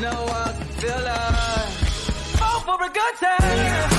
no feel feeling. Oh, for a good time.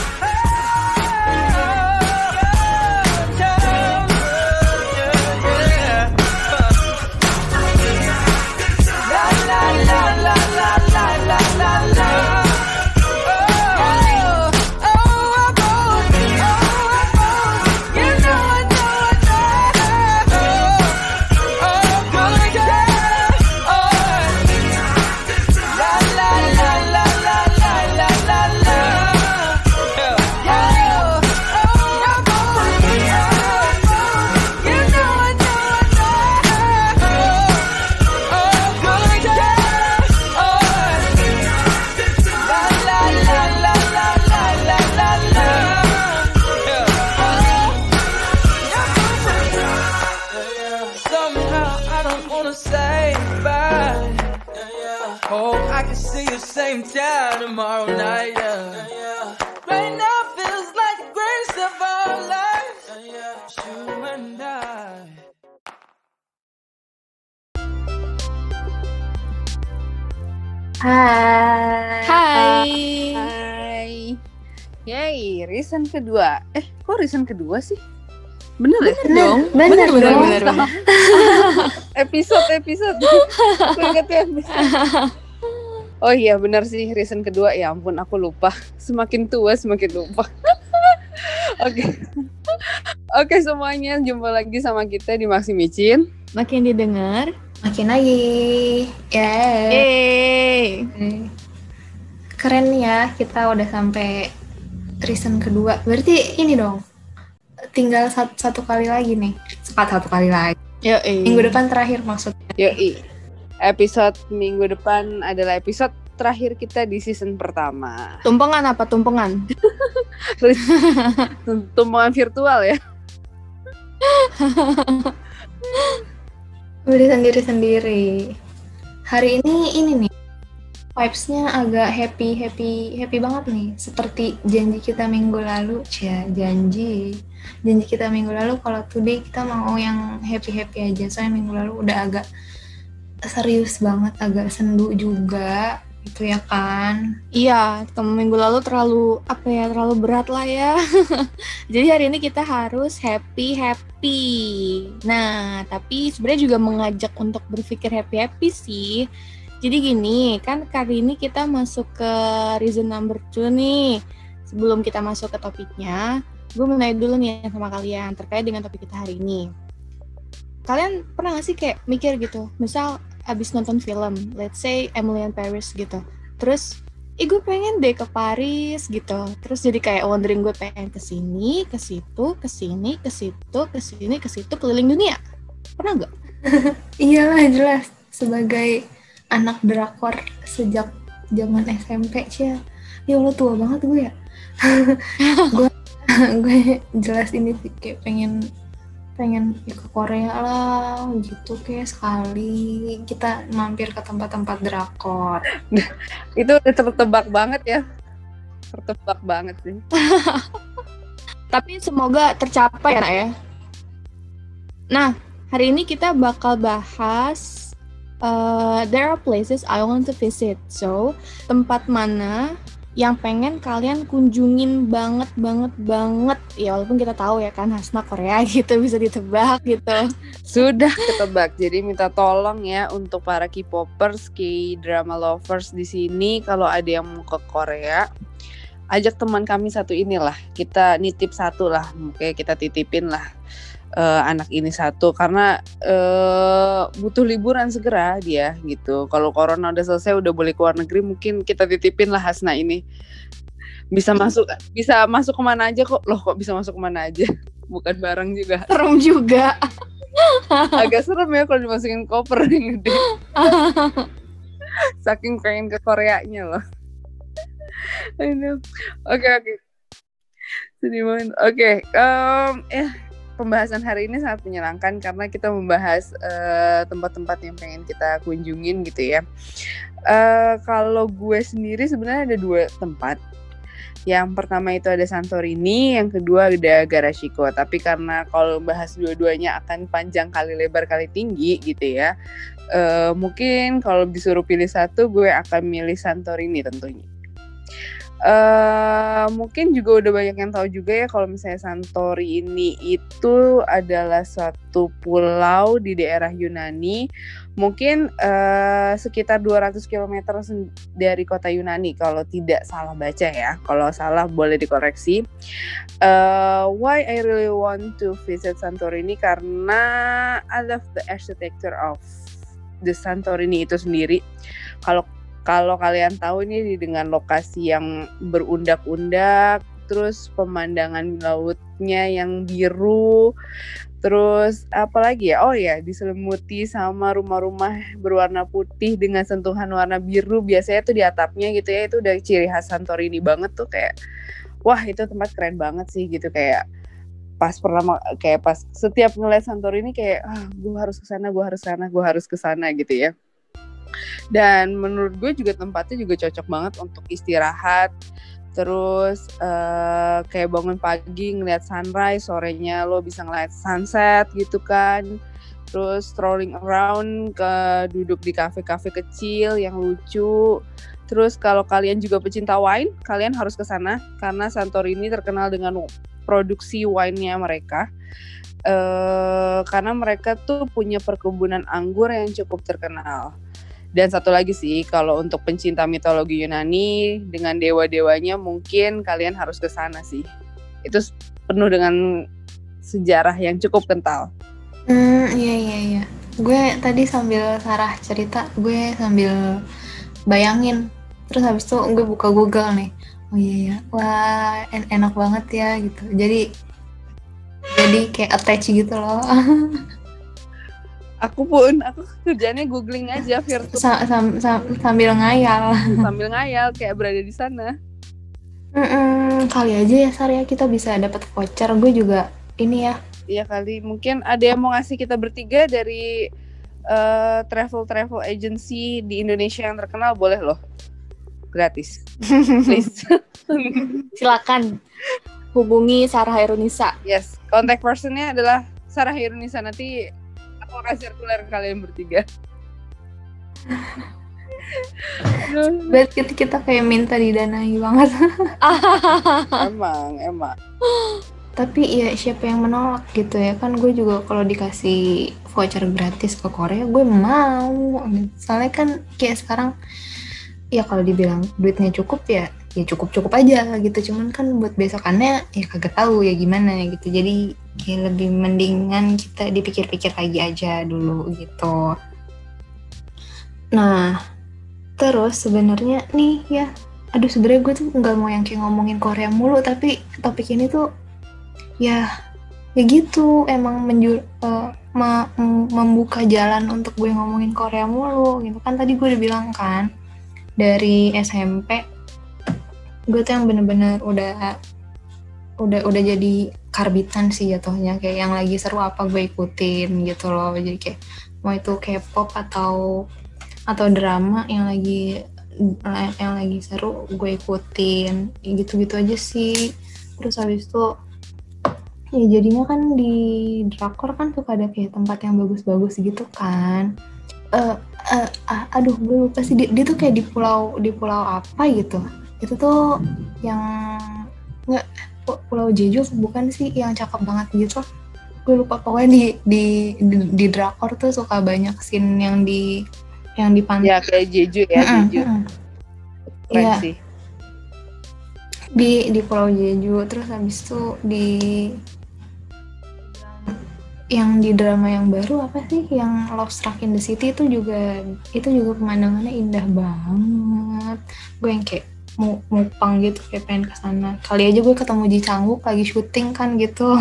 Hai. Hai. Hai. Yay, reason kedua. Eh, kok reason kedua sih? Bener, ya? dong. Bener, bener, dong. bener, bener. Episode, episode. Ingetnya episode. Oh iya, bener sih reason kedua. Ya ampun, aku lupa. Semakin tua, semakin lupa. Oke. Oke semuanya, jumpa lagi sama kita di Maxi Micin. Makin didengar. Makin lagi. Ya. Yeay. Keren ya, kita udah sampai reason kedua. Berarti ini dong. Tinggal satu, satu kali lagi nih. Cepat satu kali lagi. Yoi. Minggu depan terakhir maksudnya. Yoi. Episode minggu depan adalah episode terakhir kita di season pertama. Tumpengan apa tumpengan? Tumpangan virtual ya. Beli sendiri-sendiri. Hari ini ini nih. Vibes-nya agak happy, happy, happy banget nih. Seperti janji kita minggu lalu. Cia, janji. Janji kita minggu lalu kalau today kita mau yang happy-happy aja. Soalnya minggu lalu udah agak serius banget, agak sendu juga. Itu ya kan. Iya, minggu lalu terlalu apa ya, terlalu berat lah ya. Jadi hari ini kita harus happy happy. Nah, tapi sebenarnya juga mengajak untuk berpikir happy happy sih. Jadi gini, kan kali ini kita masuk ke reason number two nih. Sebelum kita masuk ke topiknya, gue mau nanya dulu nih sama kalian terkait dengan topik kita hari ini. Kalian pernah gak sih kayak mikir gitu, misal abis nonton film, let's say Emily in Paris gitu, terus ih gue pengen deh ke Paris gitu. Terus jadi kayak wondering gue pengen ke sini ke situ ke sini ke situ ke sini ke situ keliling dunia. Pernah nggak? Iyalah jelas. Sebagai anak drakor sejak zaman SMP Cia. Ya Allah tua banget gue ya. gue gue jelas ini sih kayak pengen pengen ke Korea lah gitu kayak sekali kita mampir ke tempat-tempat drakor. Itu udah tertebak banget ya. Tertebak banget sih. tapi semoga tercapai ya Nak, ya nah hari ini kita bakal bahas uh, there are places I want to visit so tempat mana yang pengen kalian kunjungin banget banget banget ya walaupun kita tahu ya kan Hasna Korea gitu bisa ditebak gitu Sudah ketebak. Jadi minta tolong ya untuk para K-popers, K-drama lovers di sini kalau ada yang mau ke Korea, ajak teman kami satu inilah. Kita nitip satu lah. Oke, kita titipin lah eh, anak ini satu karena eh, butuh liburan segera dia gitu. Kalau corona udah selesai udah boleh keluar negeri mungkin kita titipin lah Hasna ini. Bisa masuk bisa masuk ke mana aja kok. Loh kok bisa masuk ke mana aja? Bukan barang juga. serem juga agak serem ya kalau dimasukin koper yang gede saking pengen ke Koreanya loh oke oke sedih banget oke em, ya pembahasan hari ini sangat menyenangkan karena kita membahas eh, tempat-tempat yang pengen kita kunjungin gitu ya Eh, kalau gue sendiri sebenarnya ada dua tempat Yang pertama itu ada Santorini, yang kedua ada Garashiko. Tapi karena kalau bahas dua-duanya akan panjang kali lebar kali tinggi gitu ya. Uh, mungkin kalau disuruh pilih satu, gue akan milih Santorini tentunya. Uh, mungkin juga udah banyak yang tahu juga ya kalau misalnya Santori ini itu adalah suatu pulau di daerah Yunani, mungkin uh, sekitar 200 km dari kota Yunani kalau tidak salah baca ya. Kalau salah boleh dikoreksi. Uh, why I really want to visit Santorini karena I love the architecture of the Santorini itu sendiri. Kalau kalau kalian tahu ini dengan lokasi yang berundak-undak, terus pemandangan lautnya yang biru, terus apa lagi ya? Oh ya, diselimuti sama rumah-rumah berwarna putih dengan sentuhan warna biru. Biasanya tuh di atapnya gitu ya, itu udah ciri khas Santorini banget tuh kayak wah itu tempat keren banget sih gitu kayak pas pertama kayak pas setiap ngeliat Santorini kayak ah gue harus ke sana gue harus sana gue harus ke sana gitu ya dan menurut gue juga tempatnya juga cocok banget untuk istirahat. Terus uh, kayak bangun pagi ngeliat sunrise sorenya lo bisa ngeliat sunset gitu kan. Terus strolling around ke duduk di kafe-kafe kecil yang lucu. Terus kalau kalian juga pecinta wine kalian harus ke sana karena Santorini terkenal dengan produksi wine-nya mereka. Uh, karena mereka tuh punya perkebunan anggur yang cukup terkenal dan satu lagi sih, kalau untuk pencinta mitologi Yunani dengan dewa-dewanya mungkin kalian harus ke sana sih. Itu penuh dengan sejarah yang cukup kental. Hmm, iya iya iya. Gue tadi sambil Sarah cerita, gue sambil bayangin. Terus habis itu gue buka Google nih. Oh iya iya. Wah, en enak banget ya gitu. Jadi jadi kayak attach gitu loh. aku pun aku kerjanya googling aja virtual sa sam sam sambil ngayal. Sambil ngayal kayak berada di sana. Mm -mm, kali aja ya Sarya kita bisa dapat voucher. Gue juga ini ya. Iya kali. Mungkin ada yang mau ngasih kita bertiga dari uh, travel travel agency di Indonesia yang terkenal boleh loh. Gratis. Please. Silakan. Hubungi Sarah Herunisa. Yes. Contact personnya adalah Sarah Herunisa. Nanti akan sirkuler kalian bertiga Berarti kita, kita kayak minta didanai banget. emang, emang. Tapi ya siapa yang menolak gitu ya kan gue juga kalau dikasih voucher gratis ke Korea gue mau. Soalnya kan kayak sekarang ya kalau dibilang duitnya cukup ya ya cukup cukup aja gitu. Cuman kan buat besokannya ya kagak tahu ya gimana gitu. Jadi kayak lebih mendingan kita dipikir-pikir lagi aja dulu gitu. Nah terus sebenarnya nih ya aduh sebenarnya gue tuh nggak mau yang kayak ngomongin Korea mulu tapi topik ini tuh ya ya gitu. Emang menjur uh, ma membuka jalan untuk gue ngomongin Korea mulu gitu. Kan tadi gue udah bilang kan dari SMP gue tuh yang bener-bener udah udah udah jadi karbitan sih jatuhnya. Kayak yang lagi seru apa gue ikutin gitu loh. Jadi kayak mau itu K-pop atau atau drama yang lagi yang lagi seru gue ikutin. Gitu-gitu aja sih. Terus habis itu ya jadinya kan di drakor kan suka ada kayak tempat yang bagus-bagus gitu kan. Uh, uh, uh, aduh gue lupa sih. Dia, dia tuh kayak di pulau di pulau apa gitu itu tuh yang nggak Pulau Jeju bukan sih yang cakep banget gitu. Gue lupa pokoknya di di di, di drakor tuh suka banyak scene yang di yang di pantai. Ya kayak Jeju ya mm Jeju. mm ya. sih. Di di Pulau Jeju terus habis itu di yang di drama yang baru apa sih yang Love Struck in the City itu juga itu juga pemandangannya indah banget. Gue yang kayak mau mupang gitu kayak pengen ke sana. Kali aja gue ketemu Ji Changguk lagi syuting kan gitu.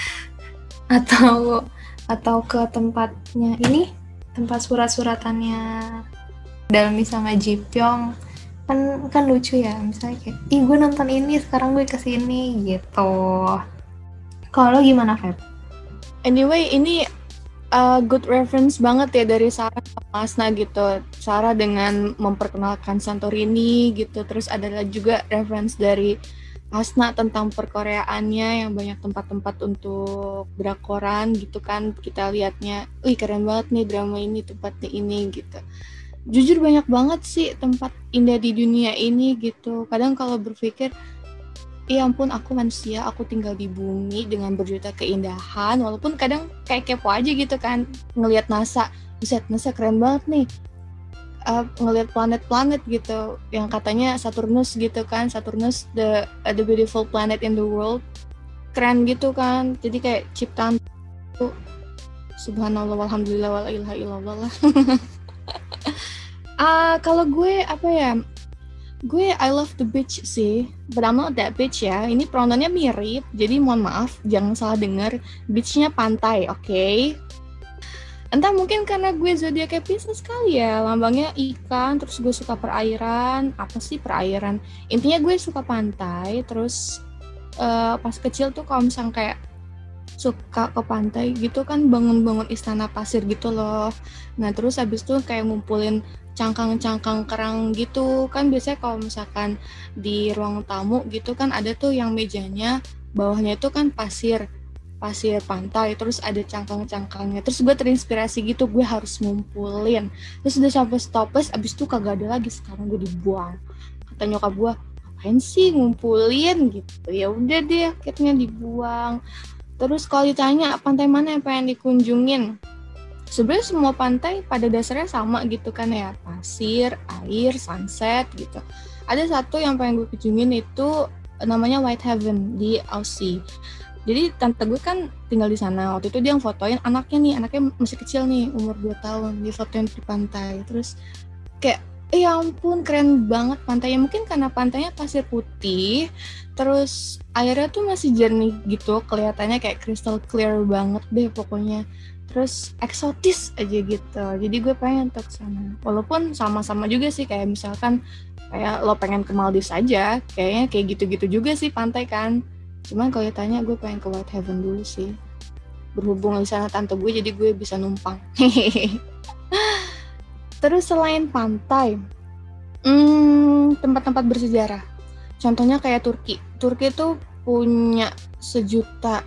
Atau atau ke tempatnya ini tempat surat-suratannya Dalmi sama Ji Pyong. Kan kan lucu ya misalnya kayak ih gue nonton ini sekarang gue ke sini gitu. Kalau gimana Feb? Anyway ini uh, good reference banget ya dari Sarah sama Asna gitu. Sarah dengan memperkenalkan Santorini gitu. Terus ada juga reference dari Asna tentang perkoreaannya yang banyak tempat-tempat untuk drakoran gitu kan kita lihatnya, wih keren banget nih drama ini tempatnya ini gitu. Jujur banyak banget sih tempat indah di dunia ini gitu. Kadang kalau berpikir, ya ampun aku manusia, aku tinggal di bumi dengan berjuta keindahan. Walaupun kadang kayak kepo aja gitu kan ngelihat NASA, bisa NASA keren banget nih. Uh, ngelihat planet-planet gitu yang katanya Saturnus gitu kan Saturnus the uh, the beautiful planet in the world. Keren gitu kan jadi kayak ciptaan tuh subhanallah walhamdulillah wala ilaha illallah lah. Uh, kalau gue apa ya gue I love the beach sih but I'm not that beach ya. Ini pronounnya mirip jadi mohon maaf jangan salah dengar beachnya pantai oke? Okay? entah mungkin karena gue zodiaknya Pisces sekali ya lambangnya ikan terus gue suka perairan. Apa sih perairan? Intinya gue suka pantai terus uh, pas kecil tuh kalau misalnya kayak suka ke pantai gitu kan bangun-bangun istana pasir gitu loh. Nah terus habis tuh kayak ngumpulin cangkang-cangkang kerang gitu. Kan biasanya kalau misalkan di ruang tamu gitu kan ada tuh yang mejanya bawahnya itu kan pasir pasir pantai terus ada cangkang-cangkangnya. Terus gue terinspirasi gitu gue harus ngumpulin. Terus udah sampai stopes abis itu kagak ada lagi. Sekarang gue dibuang. Kata nyokap gue ngapain sih ngumpulin? Gitu. Ya udah deh akhirnya dibuang terus kalau ditanya pantai mana yang pengen dikunjungin? Sebenarnya semua pantai pada dasarnya sama gitu kan ya. Pasir air sunset gitu. Ada satu yang pengen gue kunjungin itu namanya White Heaven di Aussie. Jadi tante gue kan tinggal di sana. Waktu itu dia yang fotoin anaknya nih anaknya masih kecil nih umur 2 tahun. Dia fotoin di pantai. Terus kayak eh ya ampun keren banget pantainya. Mungkin karena pantainya pasir putih terus airnya tuh masih jernih gitu kelihatannya kayak crystal clear banget deh pokoknya. Terus eksotis aja gitu. Jadi gue pengen ke sana. Walaupun sama-sama juga sih kayak misalkan kayak lo pengen ke Maldives aja kayaknya kayak gitu-gitu juga sih pantai kan. Cuman kalau ditanya gue pengen ke White Heaven dulu sih. Berhubung di sana tante gue jadi gue bisa numpang terus selain pantai hmm, tempat-tempat bersejarah contohnya kayak Turki Turki itu punya sejuta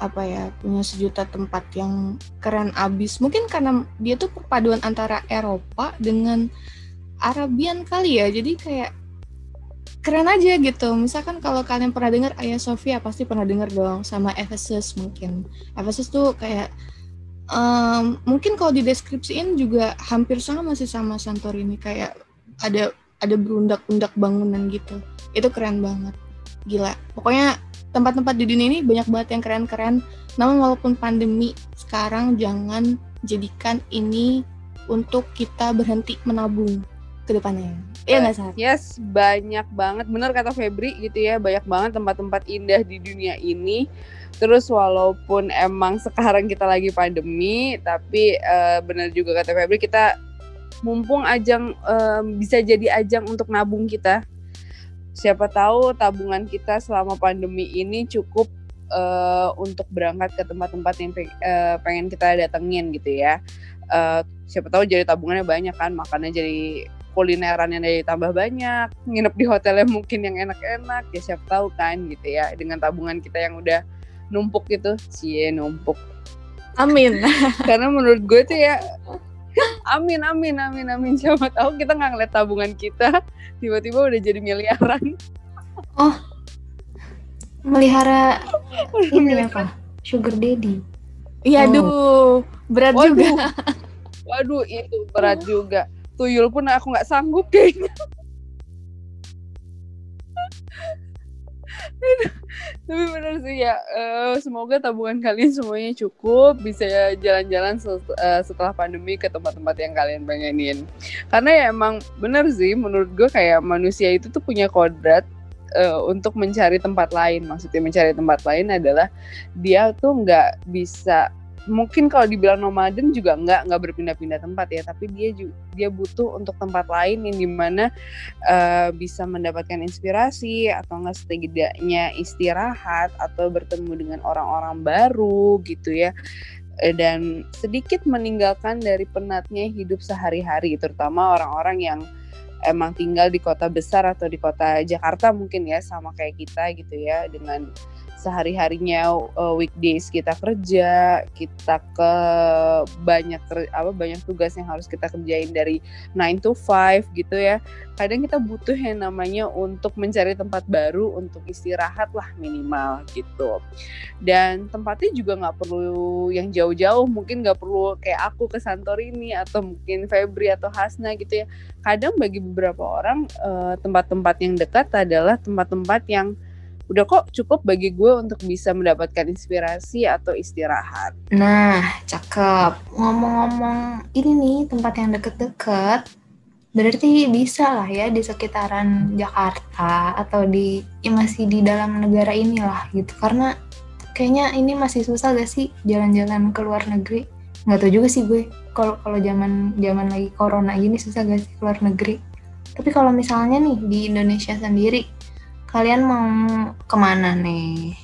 apa ya punya sejuta tempat yang keren abis mungkin karena dia tuh perpaduan antara Eropa dengan Arabian kali ya jadi kayak keren aja gitu. Misalkan kalau kalian pernah dengar Ayah Sofia pasti pernah dengar dong sama Ephesus mungkin. Ephesus tuh kayak um, mungkin kalau dideskripsiin juga hampir sama sih sama Santorini kayak ada ada berundak-undak bangunan gitu. Itu keren banget. Gila. Pokoknya tempat-tempat di dunia ini banyak banget yang keren-keren. Namun walaupun pandemi sekarang jangan jadikan ini untuk kita berhenti menabung ke depannya. Iya nggak sih? Yes, banyak banget. Bener kata Febri gitu ya, banyak banget tempat-tempat indah di dunia ini. Terus walaupun emang sekarang kita lagi pandemi, tapi uh, bener juga kata Febri kita mumpung ajang uh, bisa jadi ajang untuk nabung kita. Siapa tahu tabungan kita selama pandemi ini cukup uh, untuk berangkat ke tempat-tempat yang pe uh, pengen kita datengin gitu ya. Uh, siapa tahu jadi tabungannya banyak kan, makanya jadi kulineran yang tambah banyak, nginep di hotel yang mungkin yang enak-enak, ya siapa tahu kan gitu ya, dengan tabungan kita yang udah numpuk gitu, cie numpuk. Amin. Karena menurut gue tuh ya, amin, amin, amin, amin. Siapa tahu kita nggak ngeliat tabungan kita, tiba-tiba udah jadi miliaran. Oh, melihara ini apa? Sugar daddy. Iya, oh. aduh, berat Waduh. juga. Waduh, itu berat juga tuyul pun aku nggak sanggup kayaknya tapi benar sih ya uh, semoga tabungan kalian semuanya cukup bisa jalan-jalan uh, setelah pandemi ke tempat-tempat yang kalian pengenin. Karena ya emang benar sih menurut gue kayak manusia itu tuh punya kodrat uh, untuk mencari tempat lain. Maksudnya mencari tempat lain adalah dia tuh nggak bisa mungkin kalau dibilang nomaden juga nggak nggak berpindah-pindah tempat ya tapi dia juga dia butuh untuk tempat lain yang di mana uh, bisa mendapatkan inspirasi atau enggak setidaknya istirahat atau bertemu dengan orang-orang baru gitu ya. Eh, dan sedikit meninggalkan dari penatnya hidup sehari-hari terutama orang-orang yang emang tinggal di kota besar atau di kota Jakarta mungkin ya sama kayak kita gitu ya dengan sehari-harinya uh, weekdays kita kerja, kita ke banyak apa banyak tugas yang harus kita kerjain dari 9 to 5 gitu ya. Kadang kita butuh yang namanya untuk mencari tempat baru untuk istirahat lah minimal gitu. Dan tempatnya juga nggak perlu yang jauh-jauh, mungkin nggak perlu kayak aku ke Santorini atau mungkin Febri atau Hasna gitu ya. Kadang bagi beberapa orang eh, tempat-tempat uh, yang dekat adalah tempat-tempat yang udah kok cukup bagi gue untuk bisa mendapatkan inspirasi atau istirahat. Nah, cakep. Ngomong-ngomong ini nih tempat yang deket-deket, berarti bisa lah ya di sekitaran Jakarta atau di ya masih di dalam negara inilah gitu. Karena kayaknya ini masih susah gak sih jalan-jalan ke luar negeri? Nggak tahu juga sih gue. Kalau kalau zaman zaman lagi corona gini susah gak sih keluar negeri? Tapi kalau misalnya nih di Indonesia sendiri, kalian mau ke mana nih?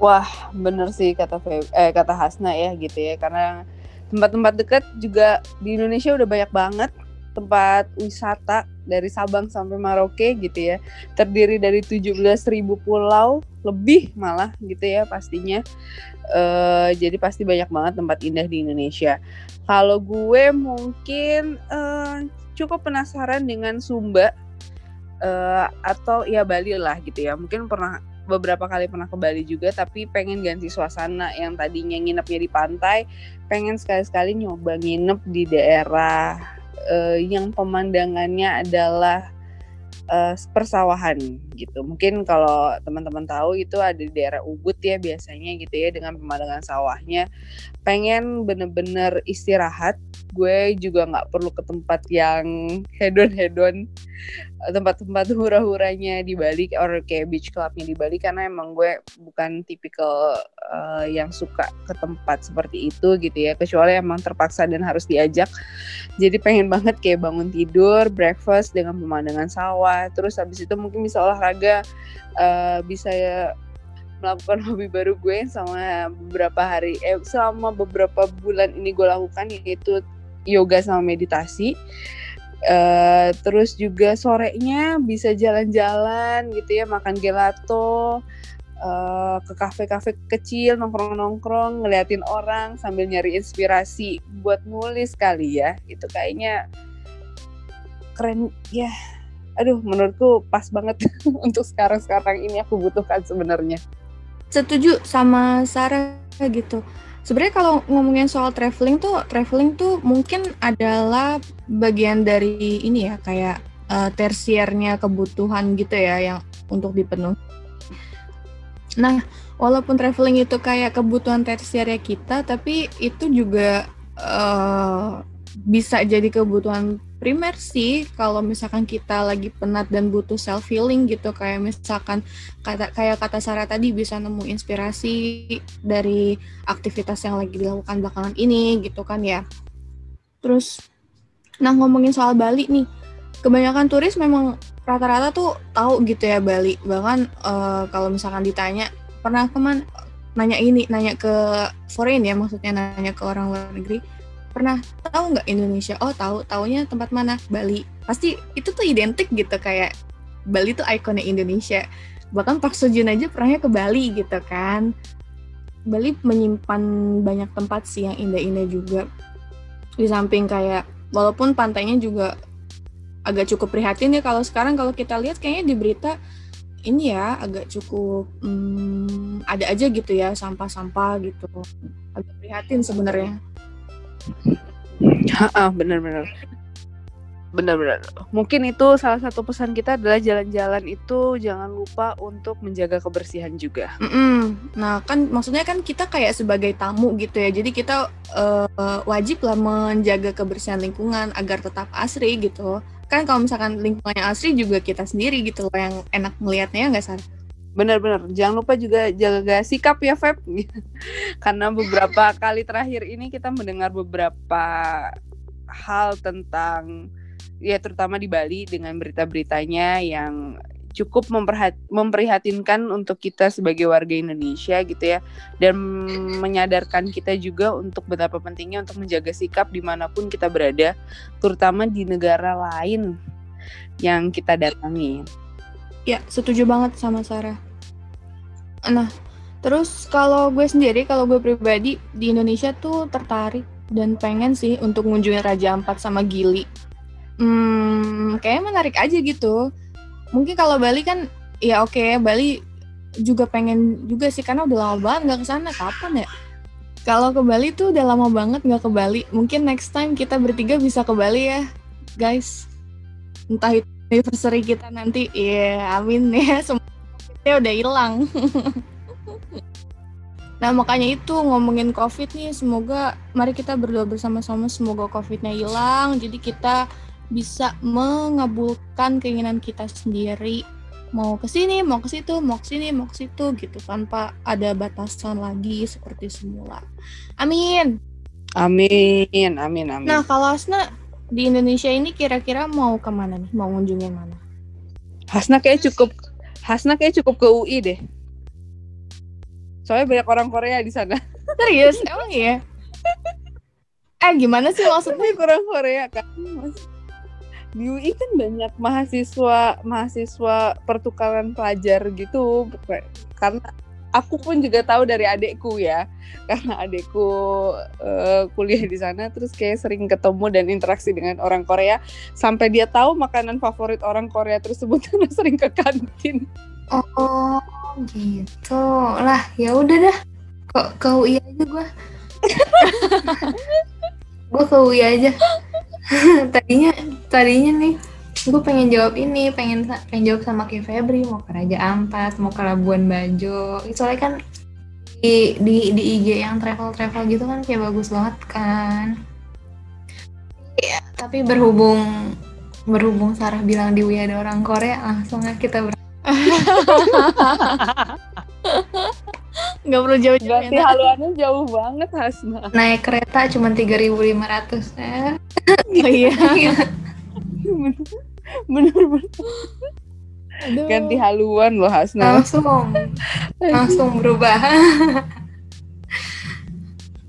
Wah, bener sih kata Fe eh kata Hasna ya gitu ya. Karena tempat-tempat dekat juga di Indonesia udah banyak banget tempat wisata dari Sabang sampai Maroke gitu ya. Terdiri dari 17.000 pulau lebih malah gitu ya pastinya. Uh, jadi pasti banyak banget tempat indah di Indonesia. Kalau gue mungkin uh, cukup penasaran dengan Sumba uh, atau ya Bali lah gitu ya mungkin pernah beberapa kali pernah ke Bali juga tapi pengen ganti suasana yang tadinya nginepnya di pantai pengen sekali-sekali nyoba nginep di daerah uh, yang pemandangannya adalah uh, persawahan gitu. Mungkin kalau teman-teman tahu itu ada di daerah Ubud ya biasanya gitu ya dengan pemandangan sawahnya. Pengen bener-bener istirahat. Gue juga nggak perlu ke tempat yang hedon-hedon tempat-tempat hura-huranya di Bali or kayak beach clubnya di Bali karena emang gue bukan tipikal uh, yang suka ke tempat seperti itu gitu ya. Kecuali emang terpaksa dan harus diajak. Jadi pengen banget kayak bangun tidur breakfast dengan pemandangan sawah. Terus habis itu mungkin bisa olahraga uh, bisa ya melakukan hobi baru gue sama beberapa hari eh selama beberapa bulan ini gue lakukan yaitu yoga sama meditasi Uh, terus juga sorenya bisa jalan-jalan gitu ya makan gelato uh, ke kafe-kafe kecil nongkrong-nongkrong ngeliatin orang sambil nyari inspirasi buat nulis kali ya. Itu kayaknya keren ya. Aduh menurutku pas banget untuk sekarang-sekarang ini aku butuhkan sebenarnya. Setuju sama Sarah gitu Sebenarnya kalau ngomongin soal traveling tuh, traveling tuh mungkin adalah bagian dari ini ya kayak uh, tersiernya kebutuhan gitu ya yang untuk dipenuhi. Nah, walaupun traveling itu kayak kebutuhan tersiernya kita, tapi itu juga uh, bisa jadi kebutuhan primer sih kalau misalkan kita lagi penat dan butuh self healing gitu kayak misalkan kata kayak kata Sarah tadi bisa nemu inspirasi dari aktivitas yang lagi dilakukan belakangan ini gitu kan ya. Terus nah ngomongin soal Bali nih. Kebanyakan turis memang rata-rata tuh tahu gitu ya Bali. Bahkan uh, kalau misalkan ditanya pernah teman nanya ini, nanya ke foreign ya maksudnya nanya ke orang luar negeri pernah tahu nggak Indonesia? Oh tahu, taunya tempat mana? Bali. Pasti itu tuh identik gitu kayak Bali tuh ikonnya Indonesia. Bahkan Pak Sojun aja pernahnya ke Bali gitu kan. Bali menyimpan banyak tempat sih yang indah-indah juga. Di samping kayak walaupun pantainya juga agak cukup prihatin ya kalau sekarang kalau kita lihat kayaknya di berita ini ya agak cukup hmm, ada aja gitu ya sampah-sampah gitu agak prihatin sebenarnya bener-bener bener-bener mungkin itu salah satu pesan kita adalah jalan-jalan itu jangan lupa untuk menjaga kebersihan juga. Mm -mm. nah kan maksudnya kan kita kayak sebagai tamu gitu ya. Jadi kita uh, wajib lah menjaga kebersihan lingkungan agar tetap asri gitu. Kan kalau misalkan lingkungannya asri juga kita sendiri gitu loh yang enak melihatnya nggak sih Benar-benar, jangan lupa juga jaga sikap ya Feb. Karena beberapa kali terakhir ini kita mendengar beberapa hal tentang ya terutama di Bali dengan berita-beritanya yang cukup memprihatinkan untuk kita sebagai warga Indonesia gitu ya dan menyadarkan kita juga untuk betapa pentingnya untuk menjaga sikap di mana pun kita berada terutama di negara lain yang kita datangi. Ya, setuju banget sama Sarah. Nah, terus kalau gue sendiri, kalau gue pribadi di Indonesia tuh tertarik dan pengen sih untuk ngunjungin Raja Ampat sama Gili. Hmm, kayaknya menarik aja gitu. Mungkin kalau Bali kan, ya oke, Bali juga pengen juga sih karena udah lama banget nggak ke sana. Kapan ya? Kalau ke Bali tuh udah lama banget nggak ke Bali. Mungkin next time kita bertiga bisa ke Bali ya, guys. Entah itu anniversary kita nanti, ya yeah, amin ya. Semuanya udah hilang. Nah makanya itu ngomongin COVID nih, semoga mari kita berdoa bersama-sama semoga COVID-nya hilang. Jadi kita bisa mengabulkan keinginan kita sendiri mau ke sini, mau ke situ, mau ke sini, mau ke situ gitu tanpa ada batasan lagi seperti semula. Amin. Amin, amin, amin. Nah kalau Asna di Indonesia ini kira-kira mau ke mana nih? Mau ngunjungin mana? Hasna kayak cukup, Hasna kayak cukup ke UI deh. Soalnya banyak orang Korea di sana. Serius? Emang iya? Eh gimana sih maksudnya? Orang Korea kan. Mas. Di UI kan banyak mahasiswa mahasiswa pertukaran pelajar gitu. Karena aku pun juga tahu dari adekku ya. Karena adekku uh, kuliah di sana terus kayak sering ketemu dan interaksi dengan orang Korea. Sampai dia tahu makanan favorit orang Korea tersebut karena sering ke kantin. Oh, gitu. Lah ya udah dah. Kok ke UI aja gue gue ke UI aja. Tadinya tadinya nih gue pengen jawab ini pengen pengen jawab sama Ki Febri mau ke Raja Ampat mau ke Labuan Bajo soalnya kan di di di IG yang travel travel gitu kan kayak bagus banget kan ya, tapi berhubung berhubung Sarah bilang di ada orang Korea langsung kita ber Nggak perlu jauh-jauh. Berarti ya, haluannya jauh banget Hasna. Naik kereta cuma 3.500 ya. Oh iya. Bener-bener. Ganti haluan loh Hasna. Langsung langsung berubah.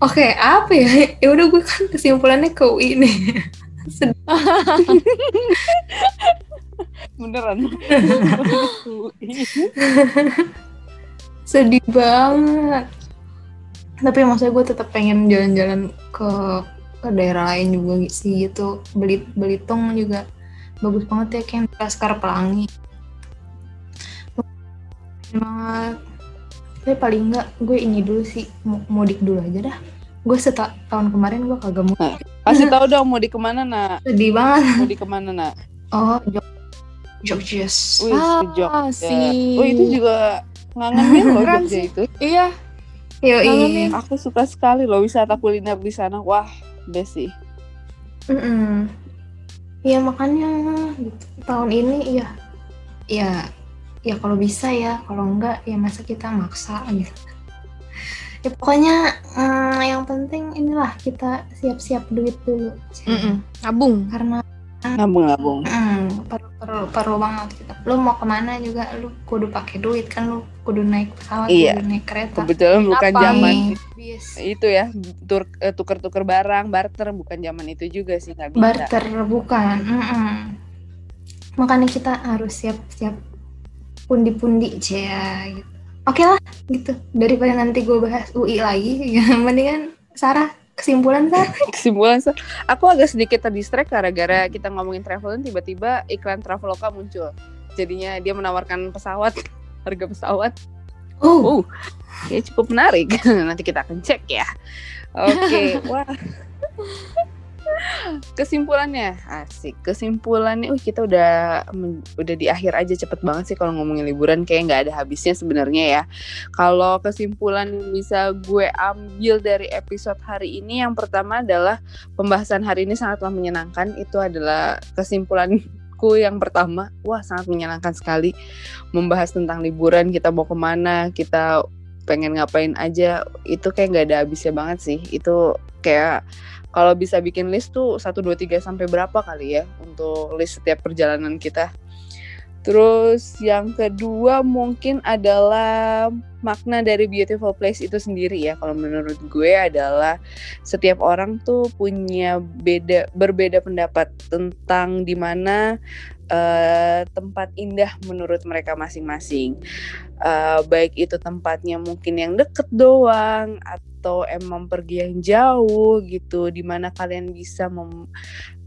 Oke, apa ya? Ya udah gue kan kesimpulannya ke UI nih. Beneran. Sedih banget. Tapi maksudnya gue tetap pengen jalan-jalan ke ke daerah lain juga sih gitu. Belit Belitung juga bagus banget ya kayak Laskar Pelangi. Banget. Tapi paling enggak gue ini dulu sih mudik dulu aja dah. Gue setahun tahun kemarin gue kagak mau. Nah, kasih tahu dong mau di ke mana nak? Sedih banget. Mau di ke mana nak? Oh, Jog Jogja. Wih, Ah, Jogja. sih. Oh itu juga ngangenin loh Jogja itu. Iya. Kangenin. Aku suka sekali loh wisata kuliner di sana. Wah, best sih. Mm-mm. Ya makanya gitu. tahun ini ya ya ya kalau bisa ya kalau enggak ya masa kita maksa gitu. Ya pokoknya mm, yang penting inilah kita siap-siap duit dulu Mm-mm. Nabung. karena Nabung-nabung. mm, perlu perlu perlu banget kita. Lu mau ke mana juga lu kudu pakai duit kan lu kudu naik pesawat Iya. kudu naik kereta. Kebetulan bukan Apa zaman itu ya tur eh, tuker-tuker barang barter bukan zaman itu juga sih nggak bisa. barter bukan mm-mm. makanya kita harus siap-siap pundi-pundi ya gitu. oke lah gitu daripada nanti gue bahas UI lagi ya mendingan Sarah kesimpulan Sarah Kesimpulan Sa- aku agak sedikit terdistract gara-gara kita ngomongin travelan tiba-tiba iklan Traveloka muncul. Jadinya dia menawarkan pesawat harga pesawat. oh Oh, ya cukup menarik. Nanti kita akan cek ya. Oke, wah. Kesimpulannya asik. Kesimpulannya, uh kita udah udah di akhir aja cepet banget sih kalau ngomongin liburan kayak nggak ada habisnya sebenarnya ya. Kalau kesimpulan yang bisa gue ambil dari episode hari ini yang pertama adalah pembahasan hari ini sangatlah menyenangkan. Itu adalah kesimpulanku yang pertama. Wah sangat menyenangkan sekali membahas tentang liburan kita mau ke mana kita pengen ngapain aja itu kayak nggak ada habisnya banget sih itu kayak kalau bisa bikin list tuh 1, 2, 3 sampai berapa kali ya untuk list setiap perjalanan kita Terus yang kedua mungkin adalah makna dari beautiful place itu sendiri ya. Kalau menurut gue adalah setiap orang tuh punya beda berbeda pendapat tentang di mana uh, tempat indah menurut mereka masing-masing. Uh, baik itu tempatnya mungkin yang deket doang atau emang pergi yang jauh gitu, di mana kalian bisa mem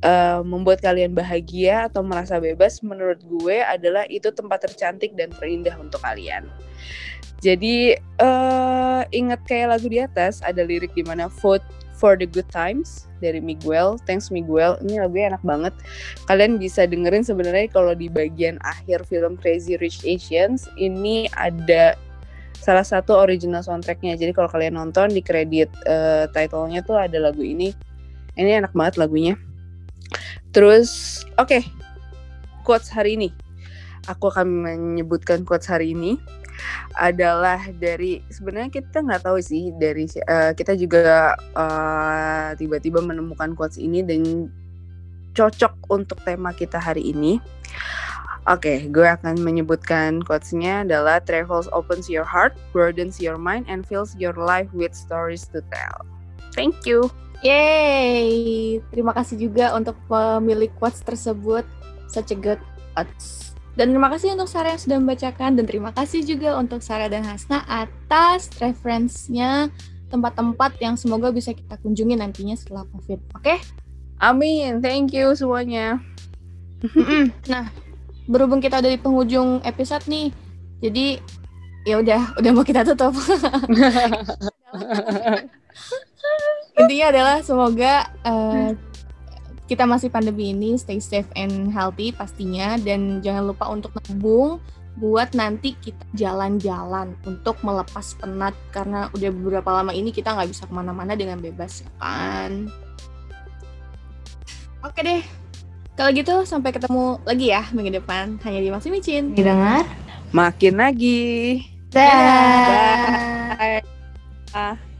uh, membuat kalian bahagia atau merasa bebas. Menurut gue adalah itu tempat tercantik dan terindah untuk kalian. Jadi uh, ingat kayak lagu di atas ada lirik di mana vote for the good times dari Miguel. Thanks Miguel. Ini lagunya enak banget. Kalian bisa dengerin sebenarnya kalau di bagian akhir film Crazy Rich Asians ini ada salah satu original soundtracknya. Jadi kalau kalian nonton di kredit uh, titlenya tuh ada lagu ini. Ini enak banget lagunya. Terus oke okay, quotes hari ini. Aku akan menyebutkan quotes hari ini adalah dari sebenarnya kita nggak tahu sih dari uh, kita juga uh, tiba-tiba menemukan quotes ini dan cocok untuk tema kita hari ini. Oke, okay, gue akan menyebutkan quotesnya adalah travels opens your heart, broadens your mind, and fills your life with stories to tell. Thank you. Yay! Terima kasih juga untuk pemilik quotes tersebut. Such a good quotes. Dan terima kasih untuk Sarah yang sudah membacakan dan terima kasih juga untuk Sarah dan Hasna atas referensinya tempat-tempat yang semoga bisa kita kunjungi nantinya setelah COVID. Oke? Okay? Amin. Thank you semuanya. nah, berhubung kita udah di penghujung episode nih, jadi ya udah, udah mau kita tutup. Intinya adalah semoga uh, kita masih pandemi ini stay safe and healthy pastinya. Dan jangan lupa untuk nabung buat nanti kita jalan-jalan untuk melepas penat. Karena udah beberapa lama ini kita nggak bisa ke mana-mana dengan bebas ya kan? Oke deh. Kalau gitu sampai ketemu lagi ya minggu depan. Hanya di Masih Micin. Didengar. Makin lagi. Dah. Bye. Bye.